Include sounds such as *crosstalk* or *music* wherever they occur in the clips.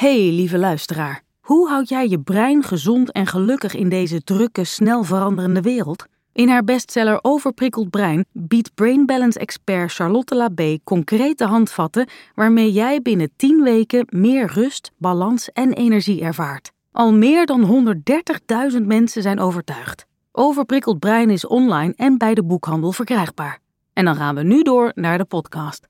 Hey, lieve luisteraar. Hoe houd jij je brein gezond en gelukkig in deze drukke, snel veranderende wereld? In haar bestseller Overprikkeld Brein biedt Brain Balance expert Charlotte Labé concrete handvatten waarmee jij binnen 10 weken meer rust, balans en energie ervaart. Al meer dan 130.000 mensen zijn overtuigd. Overprikkeld Brein is online en bij de boekhandel verkrijgbaar. En dan gaan we nu door naar de podcast.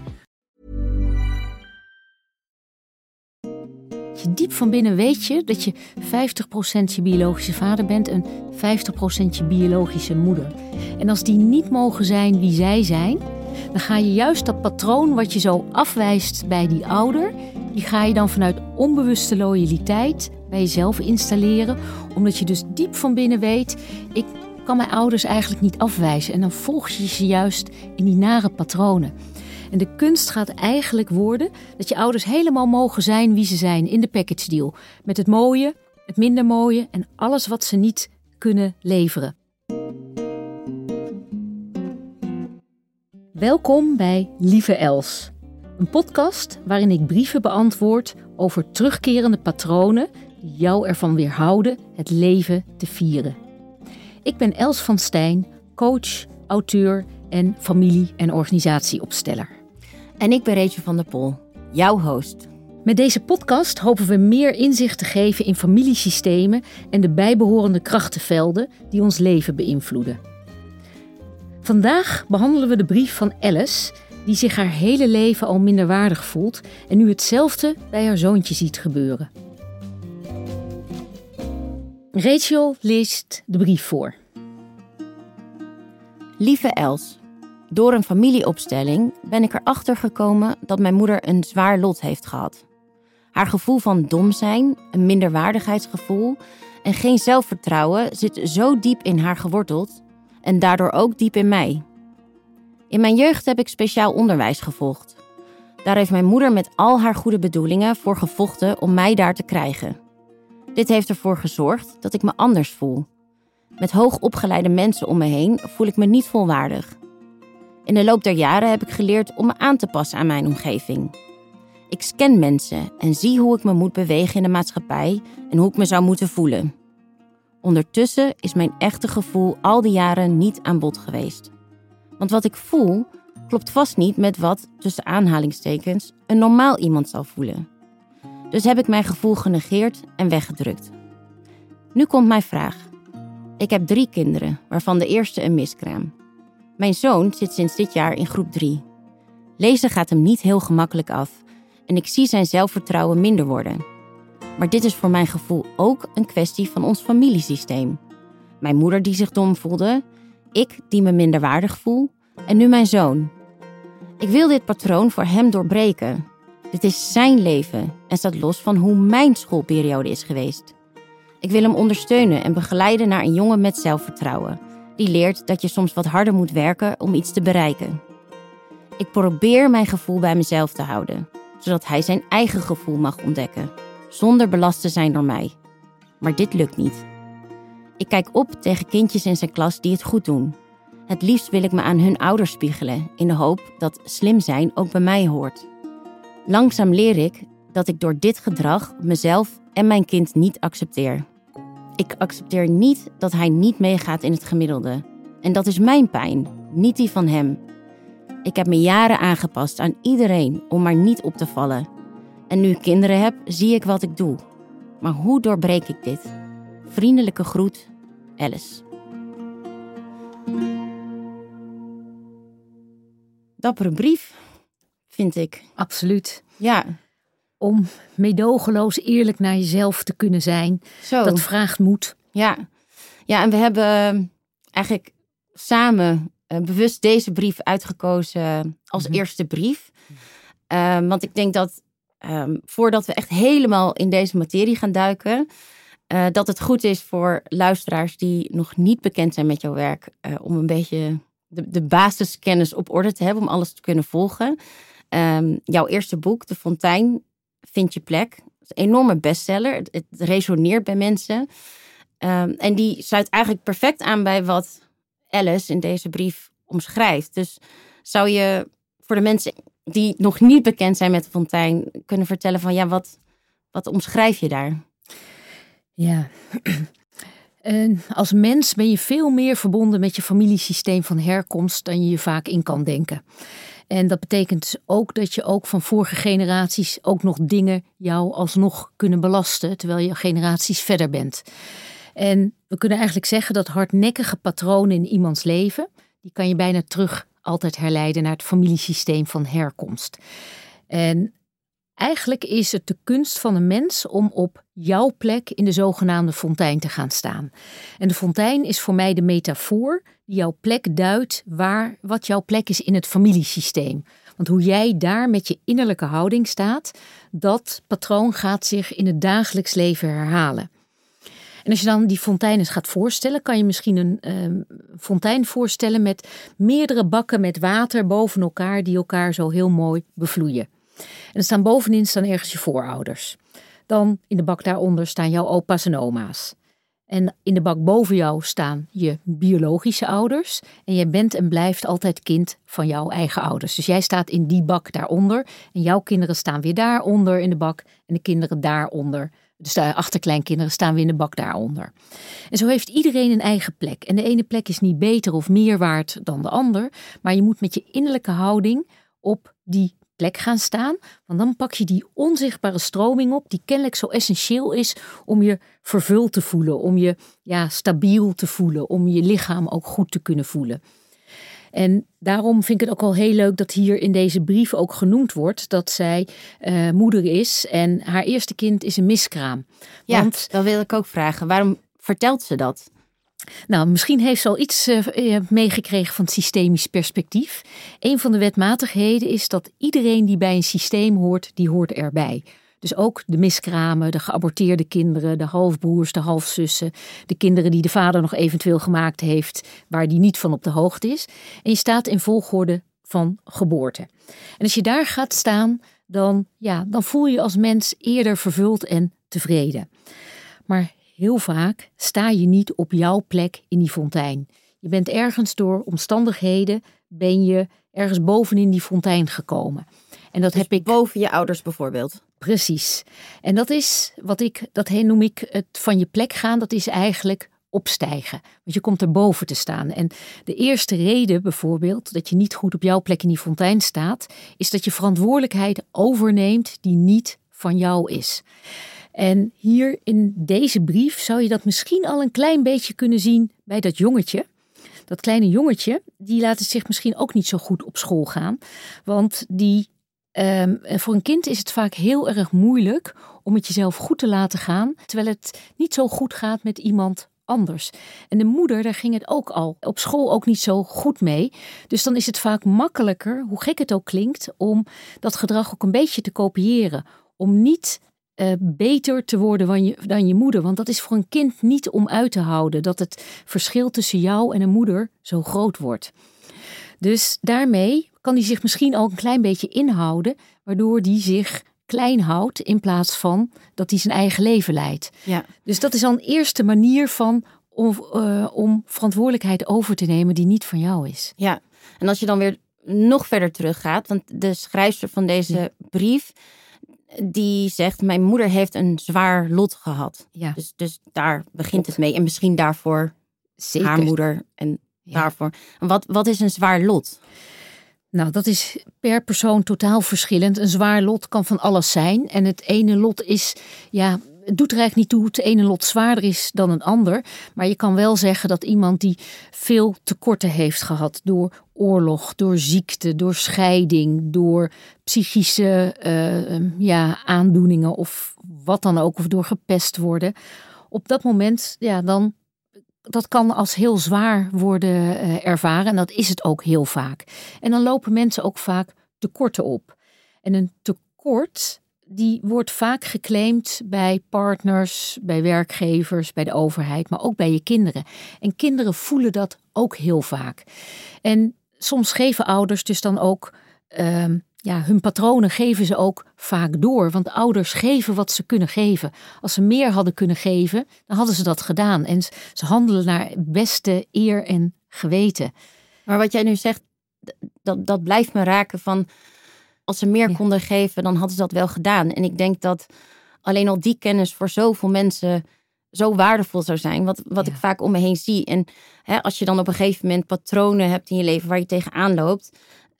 diep van binnen weet je dat je 50% je biologische vader bent en 50% je biologische moeder. En als die niet mogen zijn wie zij zijn, dan ga je juist dat patroon wat je zo afwijst bij die ouder, die ga je dan vanuit onbewuste loyaliteit bij jezelf installeren, omdat je dus diep van binnen weet, ik kan mijn ouders eigenlijk niet afwijzen. En dan volg je ze juist in die nare patronen. En de kunst gaat eigenlijk worden dat je ouders helemaal mogen zijn wie ze zijn in de package deal. Met het mooie, het minder mooie en alles wat ze niet kunnen leveren. Welkom bij Lieve Els, een podcast waarin ik brieven beantwoord over terugkerende patronen die jou ervan weerhouden het leven te vieren. Ik ben Els van Stijn, coach, auteur en familie- en organisatieopsteller. En ik ben Rachel van der Pol, jouw host. Met deze podcast hopen we meer inzicht te geven in familiesystemen en de bijbehorende krachtenvelden die ons leven beïnvloeden. Vandaag behandelen we de brief van Alice, die zich haar hele leven al minderwaardig voelt en nu hetzelfde bij haar zoontje ziet gebeuren. Rachel leest de brief voor. Lieve Els, door een familieopstelling ben ik erachter gekomen dat mijn moeder een zwaar lot heeft gehad. Haar gevoel van dom zijn, een minderwaardigheidsgevoel en geen zelfvertrouwen zit zo diep in haar geworteld en daardoor ook diep in mij. In mijn jeugd heb ik speciaal onderwijs gevolgd. Daar heeft mijn moeder met al haar goede bedoelingen voor gevochten om mij daar te krijgen. Dit heeft ervoor gezorgd dat ik me anders voel. Met hoogopgeleide mensen om me heen voel ik me niet volwaardig. In de loop der jaren heb ik geleerd om me aan te passen aan mijn omgeving. Ik scan mensen en zie hoe ik me moet bewegen in de maatschappij en hoe ik me zou moeten voelen. Ondertussen is mijn echte gevoel al die jaren niet aan bod geweest. Want wat ik voel klopt vast niet met wat, tussen aanhalingstekens, een normaal iemand zal voelen. Dus heb ik mijn gevoel genegeerd en weggedrukt. Nu komt mijn vraag. Ik heb drie kinderen, waarvan de eerste een miskraam. Mijn zoon zit sinds dit jaar in groep 3. Lezen gaat hem niet heel gemakkelijk af en ik zie zijn zelfvertrouwen minder worden. Maar dit is voor mijn gevoel ook een kwestie van ons familiesysteem. Mijn moeder die zich dom voelde, ik die me minderwaardig voel en nu mijn zoon. Ik wil dit patroon voor hem doorbreken. Dit is zijn leven en staat los van hoe mijn schoolperiode is geweest. Ik wil hem ondersteunen en begeleiden naar een jongen met zelfvertrouwen die leert dat je soms wat harder moet werken om iets te bereiken. Ik probeer mijn gevoel bij mezelf te houden, zodat hij zijn eigen gevoel mag ontdekken, zonder belast te zijn door mij. Maar dit lukt niet. Ik kijk op tegen kindjes in zijn klas die het goed doen. Het liefst wil ik me aan hun ouders spiegelen, in de hoop dat slim zijn ook bij mij hoort. Langzaam leer ik dat ik door dit gedrag mezelf en mijn kind niet accepteer. Ik accepteer niet dat hij niet meegaat in het gemiddelde. En dat is mijn pijn, niet die van hem. Ik heb me jaren aangepast aan iedereen om maar niet op te vallen. En nu ik kinderen heb, zie ik wat ik doe. Maar hoe doorbreek ik dit? Vriendelijke groet, Alice. Dappere brief, vind ik. Absoluut. Ja, Om meedogenloos eerlijk naar jezelf te kunnen zijn. zo. Dat vraagt moed. Ja. ja, en we hebben eh, eigenlijk samen eh, bewust deze brief uitgekozen als Mhm. eerste brief. Ehm, want ik denk dat ehm, voordat we echt helemaal in deze materie gaan duiken, eh, dat het goed is voor luisteraars die nog niet bekend zijn met jouw werk, eh, om een beetje de, de basiskennis op orde te hebben, om alles te kunnen volgen. Ehm, jouw eerste boek, De Fontein, Vind je plek. Is een enorme bestseller. Het, resoneert bij mensen. Ehm, en die sluit eigenlijk perfect aan bij wat Alice in deze brief omschrijft. Dus zou je voor de mensen die nog niet bekend zijn met de fontein kunnen vertellen van ja, wat, wat omschrijf je daar? Ja. En *clears throat* als mens ben je veel meer verbonden met je familiesysteem van herkomst dan je je vaak in kan denken. En dat betekent ook dat je ook van vorige generaties ook nog dingen jou alsnog kunnen belasten, terwijl je generaties verder bent. En we kunnen eigenlijk zeggen dat hardnekkige patronen in iemands leven, die kan je bijna terug altijd herleiden naar het familiesysteem van herkomst. En Eigenlijk is het de kunst van een mens om op jouw plek in de zogenaamde fontein te gaan staan. En de fontein is voor mij de metafoor die jouw plek duidt waar wat jouw plek is in het familiesysteem. Want hoe jij daar met je innerlijke houding staat, dat patroon gaat zich in het dagelijks leven herhalen. En als je dan die fontein eens gaat voorstellen, kan je misschien een ehm, fontein voorstellen met meerdere bakken met water boven elkaar die elkaar zo heel mooi bevloeien. En er staan bovenin staan ergens je voorouders. Dan in de bak daaronder staan jouw opa's en oma's. En in de bak boven jou staan je biologische ouders. En jij bent en blijft altijd kind van jouw eigen ouders. Dus jij staat in die bak daaronder. En jouw kinderen staan weer daaronder in de bak. En de kinderen daaronder. Dus de achterkleinkinderen staan weer in de bak daaronder. En zo heeft iedereen een eigen plek. En de ene plek is niet beter of meer waard dan de ander. Maar je moet met je innerlijke houding op die plek gaan staan. Want dan pak je die onzichtbare stroming op, die kennelijk zo essentieel is om je vervuld te voelen, om je ja, stabiel te voelen, om je lichaam ook goed te kunnen voelen. En daarom vind ik het ook al heel leuk dat hier in deze brief ook genoemd wordt dat zij eh, moeder is en haar eerste kind is een miskraam. Ja, Want dat wil ik ook vragen. Waarom vertelt ze dat? Nou, misschien heeft ze al iets eh, eh, meegekregen van het systemisch perspectief. Een van de wetmatigheden is dat iedereen die bij een systeem hoort, die hoort erbij. Dus ook de miskramen, de geaborteerde kinderen, de halfbroers, de halfzussen, de kinderen die de vader nog eventueel gemaakt heeft, waar die niet van op de hoogte is. En je staat in volgorde van geboorte. En als je daar gaat staan, dan, ja, dan voel je je als mens eerder vervuld en tevreden. Maar heel vaak sta je niet op jouw plek in die fontein. Je bent ergens door omstandigheden, ben je ergens bovenin die fontein gekomen. En dat heb ik Boven je ouders bijvoorbeeld. precies. En dat is wat ik, dat noem ik het van je plek gaan, dat is eigenlijk opstijgen. Want je komt erboven te staan. En de eerste reden bijvoorbeeld dat je niet goed op jouw plek in die fontein staat, is dat je verantwoordelijkheid overneemt die niet van jou is. En hier in deze brief zou je dat misschien al een klein beetje kunnen zien bij dat jongetje. Dat kleine jongetje, die laat het zich misschien ook niet zo goed op school gaan. Want die, ehm, voor een kind is het vaak heel erg moeilijk om het jezelf goed te laten gaan. Terwijl het niet zo goed gaat met iemand anders. En de moeder, daar ging het ook al op school ook niet zo goed mee. Dus dan is het vaak makkelijker, hoe gek het ook klinkt, om dat gedrag ook een beetje te kopiëren. Om niet eh, beter te worden dan je, dan je moeder. Want dat is voor een kind niet om uit te houden. Dat het verschil tussen jou en een moeder zo groot wordt. Dus daarmee kan hij zich misschien al een klein beetje inhouden. Waardoor hij zich klein houdt in plaats van dat hij zijn eigen leven leidt. Ja. Dus dat is al een eerste manier van om, eh, om verantwoordelijkheid over te nemen die niet van jou is. Ja, en als je dan weer nog verder teruggaat, want de schrijfster van deze brief, die zegt, mijn moeder heeft een zwaar lot gehad. Ja, Dus, dus daar begint het mee. En misschien daarvoor zeker. haar moeder en Ja. daarvoor. Wat, wat is een zwaar lot? Nou, dat is per persoon totaal verschillend. Een zwaar lot kan van alles zijn. En het ene lot is, ja, het doet er eigenlijk niet toe. Het ene lot zwaarder is dan een ander. Maar je kan wel zeggen dat iemand die veel tekorten heeft gehad door oorlog, door ziekte, door scheiding, door psychische uh, ja, aandoeningen of wat dan ook, of door gepest worden. Op dat moment, ja, dan dat kan als heel zwaar worden uh, ervaren en dat is het ook heel vaak. En dan lopen mensen ook vaak tekorten op. En een tekort die wordt vaak geclaimd bij partners, bij werkgevers, bij de overheid, maar ook bij je kinderen. En kinderen voelen dat ook heel vaak. En soms geven ouders dus dan ook uh, ja, hun patronen geven ze ook vaak door. Want ouders geven wat ze kunnen geven. Als ze meer hadden kunnen geven, dan hadden ze dat gedaan. En ze handelen naar beste eer en geweten. Maar wat jij nu zegt, dat, dat blijft me raken van... als ze meer konden geven, dan hadden ze dat wel gedaan. En ik denk dat alleen al die kennis voor zoveel mensen zo waardevol zou zijn. Wat, wat ik vaak om me heen zie. En hè, als je dan op een gegeven moment patronen hebt in je leven waar je tegenaan loopt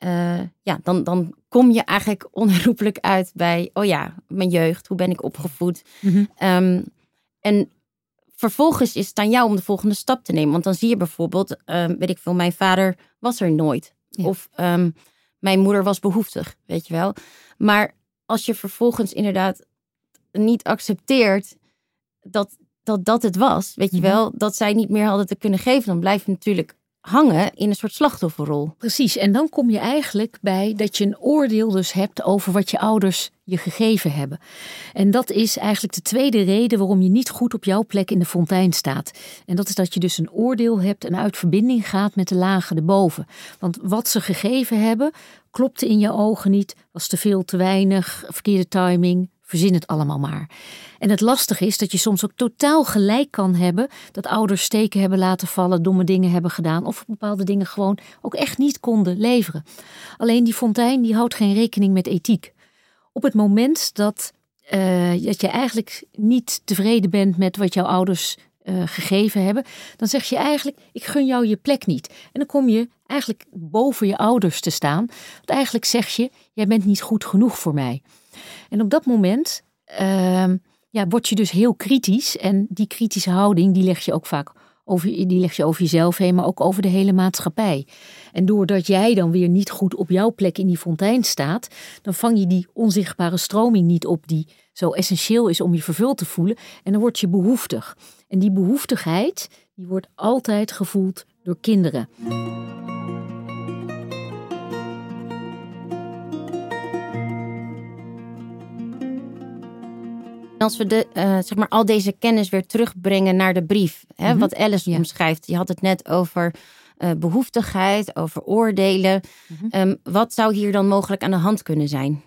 uh, ja, dan, dan kom je eigenlijk *laughs* onherroepelijk uit bij, oh ja, mijn jeugd, hoe ben ik opgevoed? Mm en vervolgens is het aan jou om de volgende stap te nemen. Want dan zie je bijvoorbeeld, um, weet ik veel, mijn vader was er nooit. Of um, mijn moeder was behoeftig, weet je wel. Maar als je vervolgens inderdaad niet accepteert dat dat, dat het was, weet je mhm. wel, dat zij niet meer hadden te kunnen geven, dan blijf je natuurlijk hangen in een soort slachtofferrol. Precies, en dan kom je eigenlijk bij dat je een oordeel dus hebt over wat je ouders je gegeven hebben. En dat is eigenlijk de tweede reden waarom je niet goed op jouw plek in de fontein staat. En dat is dat je dus een oordeel hebt en uit verbinding gaat met de lagen erboven. Want wat ze gegeven hebben, klopte in je ogen niet, was te veel, te weinig, verkeerde timing, Verzin het allemaal maar. En het lastige is dat je soms ook totaal gelijk kan hebben dat ouders steken hebben laten vallen, domme dingen hebben gedaan of bepaalde dingen gewoon ook echt niet konden leveren. Alleen die fontein die houdt geen rekening met ethiek. Op het moment dat, uh, dat je eigenlijk niet tevreden bent met wat jouw ouders uh, gegeven hebben, dan zeg je eigenlijk: ik gun jou je plek niet. En dan kom je eigenlijk boven je ouders te staan. Want eigenlijk zeg je: jij bent niet goed genoeg voor mij. En op dat moment uh, ja, word je dus heel kritisch. En die kritische houding, die leg je ook vaak over, die leg je over jezelf heen, maar ook over de hele maatschappij. En doordat jij dan weer niet goed op jouw plek in die fontein staat, dan vang je die onzichtbare stroming niet op die zo essentieel is om je vervuld te voelen. En dan word je behoeftig. En die behoeftigheid, die wordt altijd gevoeld door kinderen. Als we de, uh, zeg maar al deze kennis weer terugbrengen naar de brief, hè, mhm. wat Alice ja. omschrijft. Je had het net over uh, behoeftigheid, over oordelen. Mhm. Ehm, wat zou hier dan mogelijk aan de hand kunnen zijn?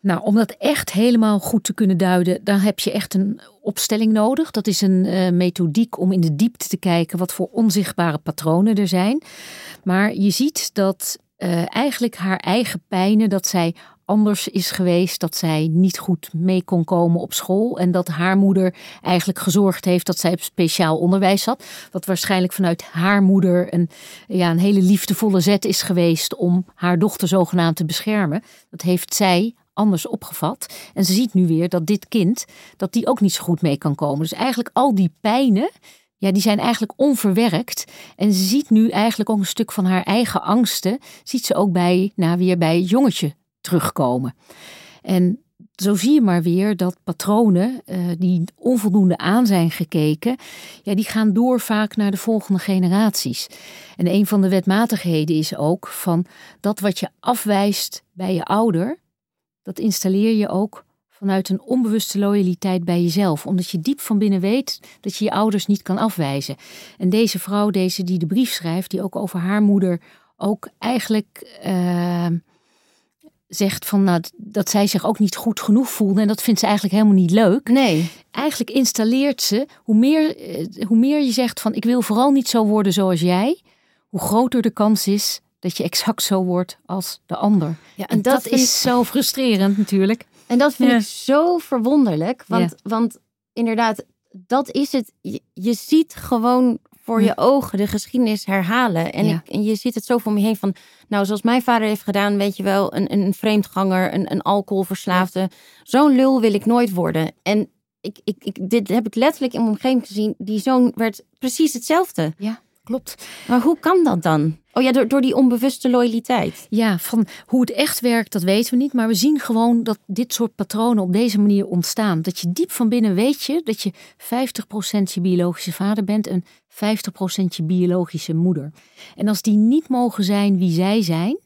Nou, om dat echt helemaal goed te kunnen duiden, dan heb je echt een opstelling nodig. Dat is een uh, methodiek om in de diepte te kijken wat voor onzichtbare patronen er zijn. Maar je ziet dat uh, eigenlijk haar eigen pijnen, dat zij anders is geweest, dat zij niet goed mee kon komen op school en dat haar moeder eigenlijk gezorgd heeft dat zij op speciaal onderwijs zat, wat waarschijnlijk vanuit haar moeder een, ja, een hele liefdevolle zet is geweest om haar dochter zogenaamd te beschermen. Dat heeft zij anders opgevat. En ze ziet nu weer dat dit kind, dat die ook niet zo goed mee kan komen. Dus eigenlijk al die pijnen, ja, die zijn eigenlijk onverwerkt. En ze ziet nu eigenlijk ook een stuk van haar eigen angsten, ziet ze ook bij, nou, weer bij het jongetje terugkomen. En zo zie je maar weer dat patronen uh, die onvoldoende aan zijn gekeken, ja, die gaan door vaak naar de volgende generaties. En een van de wetmatigheden is ook van dat wat je afwijst bij je ouder, dat installeer je ook vanuit een onbewuste loyaliteit bij jezelf. Omdat je diep van binnen weet dat je je ouders niet kan afwijzen. En deze vrouw, deze die de brief schrijft, die ook over haar moeder ook eigenlijk. Uh, zegt van nou, dat zij zich ook niet goed genoeg voelde. En dat vindt ze eigenlijk helemaal niet leuk. Nee. Eigenlijk installeert ze, hoe meer, eh, hoe meer je zegt van ik wil vooral niet zo worden zoals jij, hoe groter de kans is dat je exact zo wordt als de ander. Ja, en, dat, is zo frustrerend natuurlijk. En dat vind ik zo verwonderlijk. Want, want inderdaad, dat is het. Je, je ziet gewoon voor je ogen de geschiedenis herhalen. En, Ja. ik, en je ziet het zo voor me heen van, nou, zoals mijn vader heeft gedaan, weet je wel, een, een vreemdganger, een, een alcoholverslaafde. Zo'n lul wil ik nooit worden. En ik, ik, ik, dit heb ik letterlijk in mijn omgeving gezien. Die zoon werd precies hetzelfde. Ja, klopt. Maar hoe kan dat dan? Oh ja, door, door die onbewuste loyaliteit. Ja, van hoe het echt werkt, dat weten we niet. Maar we zien gewoon dat dit soort patronen op deze manier ontstaan. Dat je diep van binnen weet je dat je 50% je biologische vader bent en 50% je biologische moeder. En als die niet mogen zijn wie zij zijn,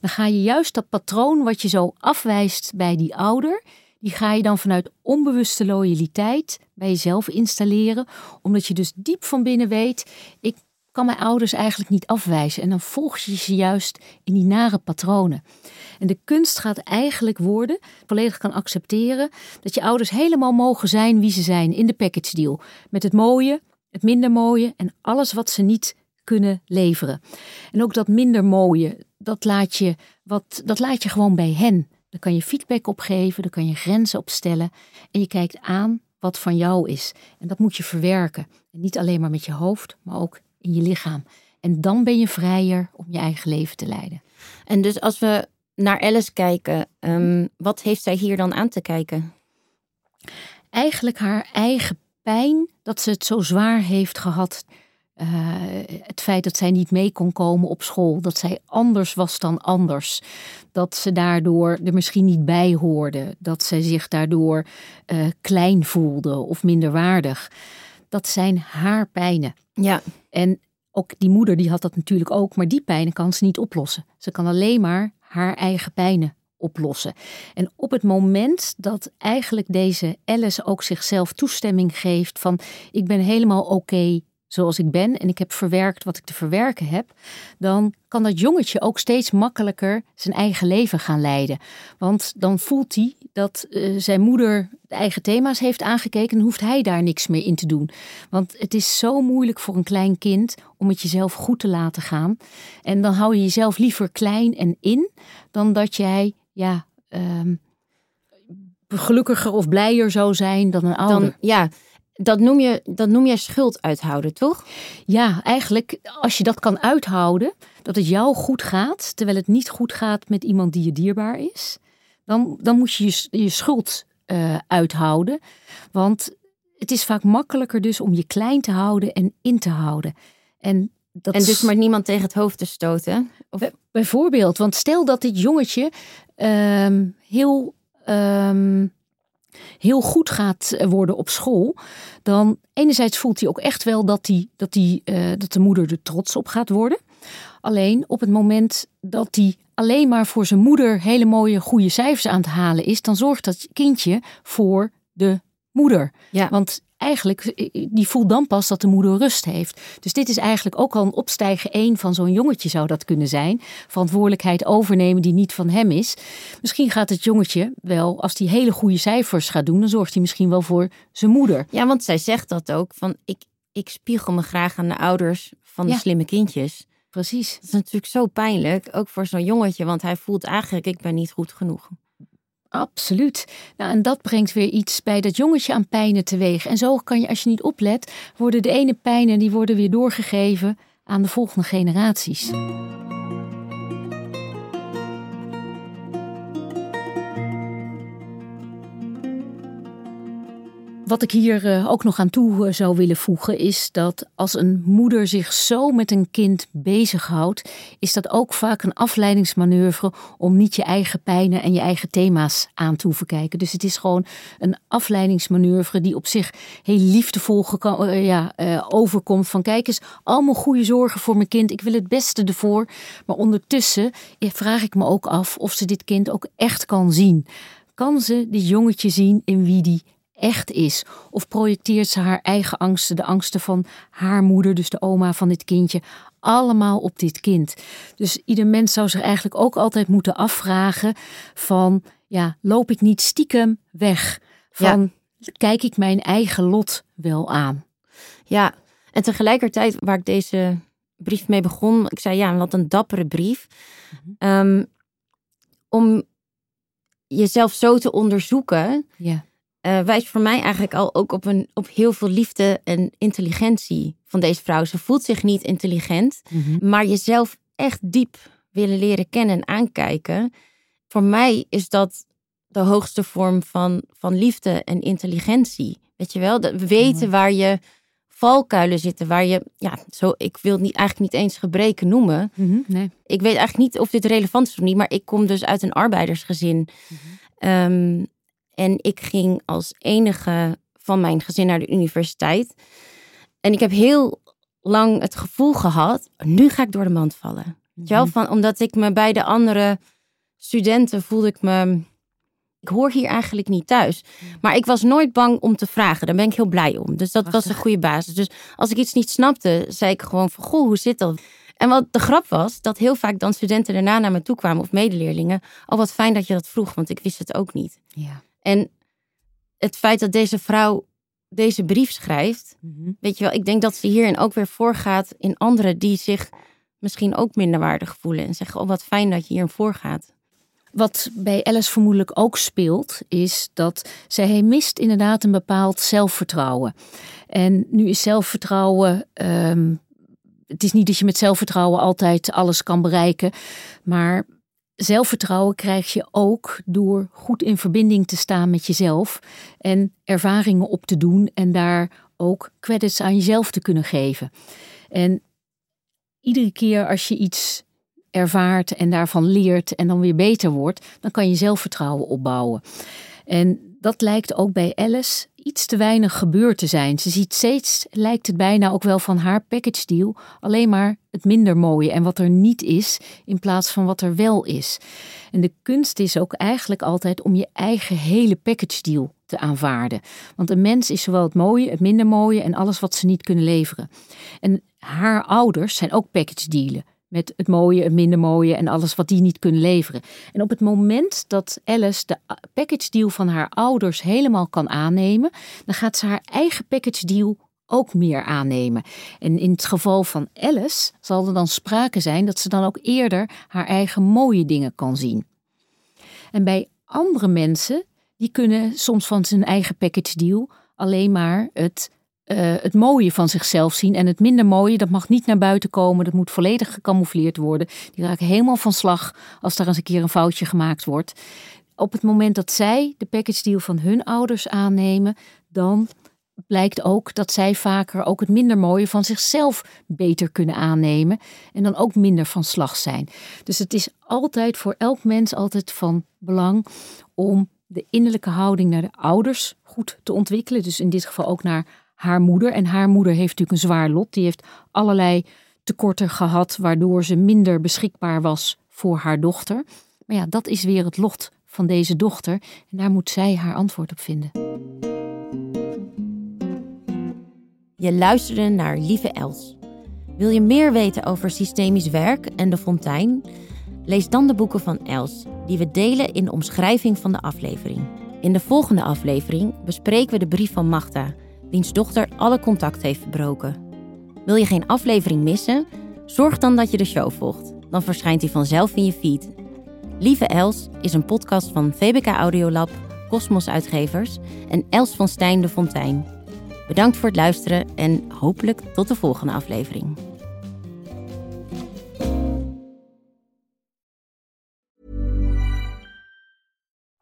dan ga je juist dat patroon wat je zo afwijst bij die ouder, die ga je dan vanuit onbewuste loyaliteit bij jezelf installeren. Omdat je dus diep van binnen weet, ik kan mijn ouders eigenlijk niet afwijzen. En dan volg je ze juist in die nare patronen. En de kunst gaat eigenlijk worden, volledig kan accepteren, dat je ouders helemaal mogen zijn wie ze zijn in de package deal. Met het mooie, het minder mooie en alles wat ze niet kunnen leveren. En ook dat minder mooie, dat laat je, wat, dat laat je gewoon bij hen. Daar kan je feedback op geven, daar kan je grenzen op stellen. En je kijkt aan wat van jou is. En dat moet je verwerken. En niet alleen maar met je hoofd, maar ook in je lichaam. En dan ben je vrijer om je eigen leven te leiden. En dus als we naar Alice kijken, ehm, wat heeft zij hier dan aan te kijken? Eigenlijk haar eigen pijn dat ze het zo zwaar heeft gehad. Eh, het feit dat zij niet mee kon komen op school, dat zij anders was dan anders, dat ze daardoor er misschien niet bij hoorde, dat zij zich daardoor eh, klein voelde of minderwaardig. Dat zijn haar pijnen. Ja, En ook die moeder die had dat natuurlijk ook, maar die pijnen kan ze niet oplossen. Ze kan alleen maar haar eigen pijnen oplossen. En op het moment dat eigenlijk deze Alice ook zichzelf toestemming geeft van ik ben helemaal oké zoals ik ben en ik heb verwerkt wat ik te verwerken heb, dan kan dat jongetje ook steeds makkelijker zijn eigen leven gaan leiden. Want dan voelt hij dat eh, zijn moeder de eigen thema's heeft aangekeken en hoeft hij daar niks meer in te doen. Want het is zo moeilijk voor een klein kind om het jezelf goed te laten gaan. En dan hou je jezelf liever klein en in dan dat jij ja, ehm, gelukkiger of blijer zou zijn dan een ouder. dan, ja dat, noem je, dat noem jij schuld uithouden, toch? Ja, eigenlijk als je dat kan uithouden, dat het jou goed gaat, terwijl het niet goed gaat met iemand die je dierbaar is, dan, dan moet je je, je schuld eh, uithouden. Want het is vaak makkelijker dus om je klein te houden en in te houden. En, dat En dus maar niemand tegen het hoofd te stoten. Of, Bij- Bijvoorbeeld, want stel dat dit jongetje ehm, heel, ehm, heel goed gaat worden op school, dan enerzijds voelt hij ook echt wel dat, hij, dat, hij, eh, dat de moeder er trots op gaat worden. Alleen op het moment dat hij alleen maar voor zijn moeder hele mooie goede cijfers aan het halen is, dan zorgt dat kindje voor de moeder. ja. Want eigenlijk, eh, die voelt dan pas dat de moeder rust heeft. Dus dit is eigenlijk ook al een opstijgen één van zo'n jongetje zou dat kunnen zijn. Verantwoordelijkheid overnemen die niet van hem is. Misschien gaat het jongetje wel, als hij hele goede cijfers gaat doen, dan zorgt hij misschien wel voor zijn moeder. ja, want zij zegt dat ook. Van, ik, ik spiegel me graag aan de ouders van de Ja. slimme kindjes. Precies. Dat is natuurlijk zo pijnlijk, ook voor zo'n jongetje. Want hij voelt eigenlijk, ik ben niet goed genoeg. Absoluut. Nou, en dat brengt weer iets bij dat jongetje aan pijnen teweeg. En zo kan je, als je niet oplet, worden de ene pijnen die worden weer doorgegeven aan de volgende generaties. Wat ik hier eh, ook nog aan toe eh, zou willen voegen is dat als een moeder zich zo met een kind bezighoudt, is dat ook vaak een afleidingsmanoeuvre om niet je eigen pijnen en je eigen thema's aan te hoeven kijken. Dus het is gewoon een afleidingsmanoeuvre die op zich heel liefdevol eh, ja, overkomt. Van kijk eens, allemaal goede zorgen voor mijn kind. Ik wil het beste ervoor. Maar ondertussen vraag ik me ook af of ze dit kind ook echt kan zien. Kan ze dit jongetje zien in wie die echt is? Of projecteert ze haar eigen angsten, de angsten van haar moeder, dus de oma van dit kindje, allemaal op dit kind? Dus ieder mens zou zich eigenlijk ook altijd moeten afvragen van, ja, loop ik niet stiekem weg? Van, kijk ik mijn eigen lot wel aan? Ja, en tegelijkertijd waar ik deze brief mee begon, ik zei ja, wat een dappere brief. Ehm, om jezelf zo te onderzoeken Ja, eh, wijst voor mij eigenlijk al ook op, een, op heel veel liefde en intelligentie van deze vrouw. Ze voelt zich niet intelligent, maar jezelf echt diep willen leren kennen en aankijken. Voor mij is dat de hoogste vorm van, van liefde en intelligentie. Weet je wel, dat weten waar je valkuilen zitten, waar je, ja, zo, ik wil het niet, eigenlijk niet eens gebreken noemen. nee. Ik weet eigenlijk niet of dit relevant is of niet, maar ik kom dus uit een arbeidersgezin. Ehm, en ik ging als enige van mijn gezin naar de universiteit. En ik heb heel lang het gevoel gehad, nu ga ik door de mand vallen. Wel, van, omdat ik me bij de andere studenten voelde ik me, ik hoor hier eigenlijk niet thuis. Maar ik was nooit bang om te vragen. Daar ben ik heel blij om. Dus dat was een goede basis. Dus als ik iets niet snapte, zei ik gewoon van, goh, hoe zit dat? En wat de grap was, dat heel vaak dan studenten daarna naar me toe kwamen of medeleerlingen. Oh, wat fijn dat je dat vroeg, want ik wist het ook niet. Ja. En het feit dat deze vrouw deze brief schrijft, weet je wel, ik denk dat ze hierin ook weer voorgaat in anderen die zich misschien ook minder waardig voelen en zeggen, oh wat fijn dat je hierin voorgaat. Wat bij Alice vermoedelijk ook speelt, is dat zij mist inderdaad een bepaald zelfvertrouwen. En nu is zelfvertrouwen. ehm, het is niet dat je met zelfvertrouwen altijd alles kan bereiken. Maar zelfvertrouwen krijg je ook door goed in verbinding te staan met jezelf. En ervaringen op te doen en daar ook credits aan jezelf te kunnen geven. En iedere keer als je iets ervaart en daarvan leert en dan weer beter wordt, dan kan je zelfvertrouwen opbouwen. En dat lijkt ook bij Alice iets te weinig gebeurd te zijn. Ze ziet steeds, lijkt het bijna ook wel van haar package deal, alleen maar het minder mooie en wat er niet is, in plaats van wat er wel is. En de kunst is ook eigenlijk altijd om je eigen hele package deal te aanvaarden. Want een mens is zowel het mooie, het minder mooie en alles wat ze niet kunnen leveren. En haar ouders zijn ook package dealen. Met het mooie, het minder mooie en alles wat die niet kunnen leveren. En op het moment dat Alice de package deal van haar ouders helemaal kan aannemen, dan gaat ze haar eigen package deal ook meer aannemen. En in het geval van Alice zal er dan sprake zijn dat ze dan ook eerder haar eigen mooie dingen kan zien. En bij andere mensen, die kunnen soms van zijn eigen package deal alleen maar het uh, het mooie van zichzelf zien. En het minder mooie, dat mag niet naar buiten komen. Dat moet volledig gecamoufleerd worden. Die raken helemaal van slag als daar eens een keer een foutje gemaakt wordt. Op het moment dat zij de package deal van hun ouders aannemen, dan blijkt ook dat zij vaker ook het minder mooie van zichzelf beter kunnen aannemen. En dan ook minder van slag zijn. Dus het is altijd voor elk mens altijd van belang om de innerlijke houding naar de ouders goed te ontwikkelen. Dus in dit geval ook naar haar moeder. En haar moeder heeft natuurlijk een zwaar lot. Die heeft allerlei tekorten gehad, waardoor ze minder beschikbaar was voor haar dochter. Maar ja, dat is weer het lot van deze dochter. En daar moet zij haar antwoord op vinden. Je luisterde naar Lieve Els. Wil je meer weten over systemisch werk en de fontein? Lees dan de boeken van Els, die we delen in de omschrijving van de aflevering. In de volgende aflevering bespreken we de brief van Magda, wiens dochter alle contact heeft verbroken. Wil je geen aflevering missen? Zorg dan dat je de show volgt. Dan verschijnt hij vanzelf in je feed. Lieve Els is een podcast van VBK Audiolab, Cosmos Uitgevers en Els van Stijn de Fontijn. Bedankt voor het luisteren en hopelijk tot de volgende aflevering.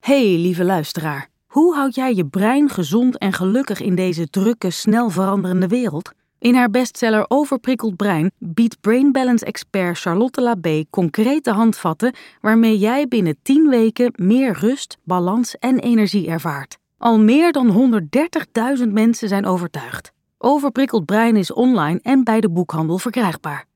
Hey, lieve luisteraar. Hoe houd jij je brein gezond en gelukkig in deze drukke, snel veranderende wereld? In haar bestseller Overprikkeld Brein biedt Brain Balance expert Charlotte Labé concrete handvatten waarmee jij binnen 10 weken meer rust, balans en energie ervaart. Al meer dan 130.000 mensen zijn overtuigd. Overprikkeld Brein is online en bij de boekhandel verkrijgbaar.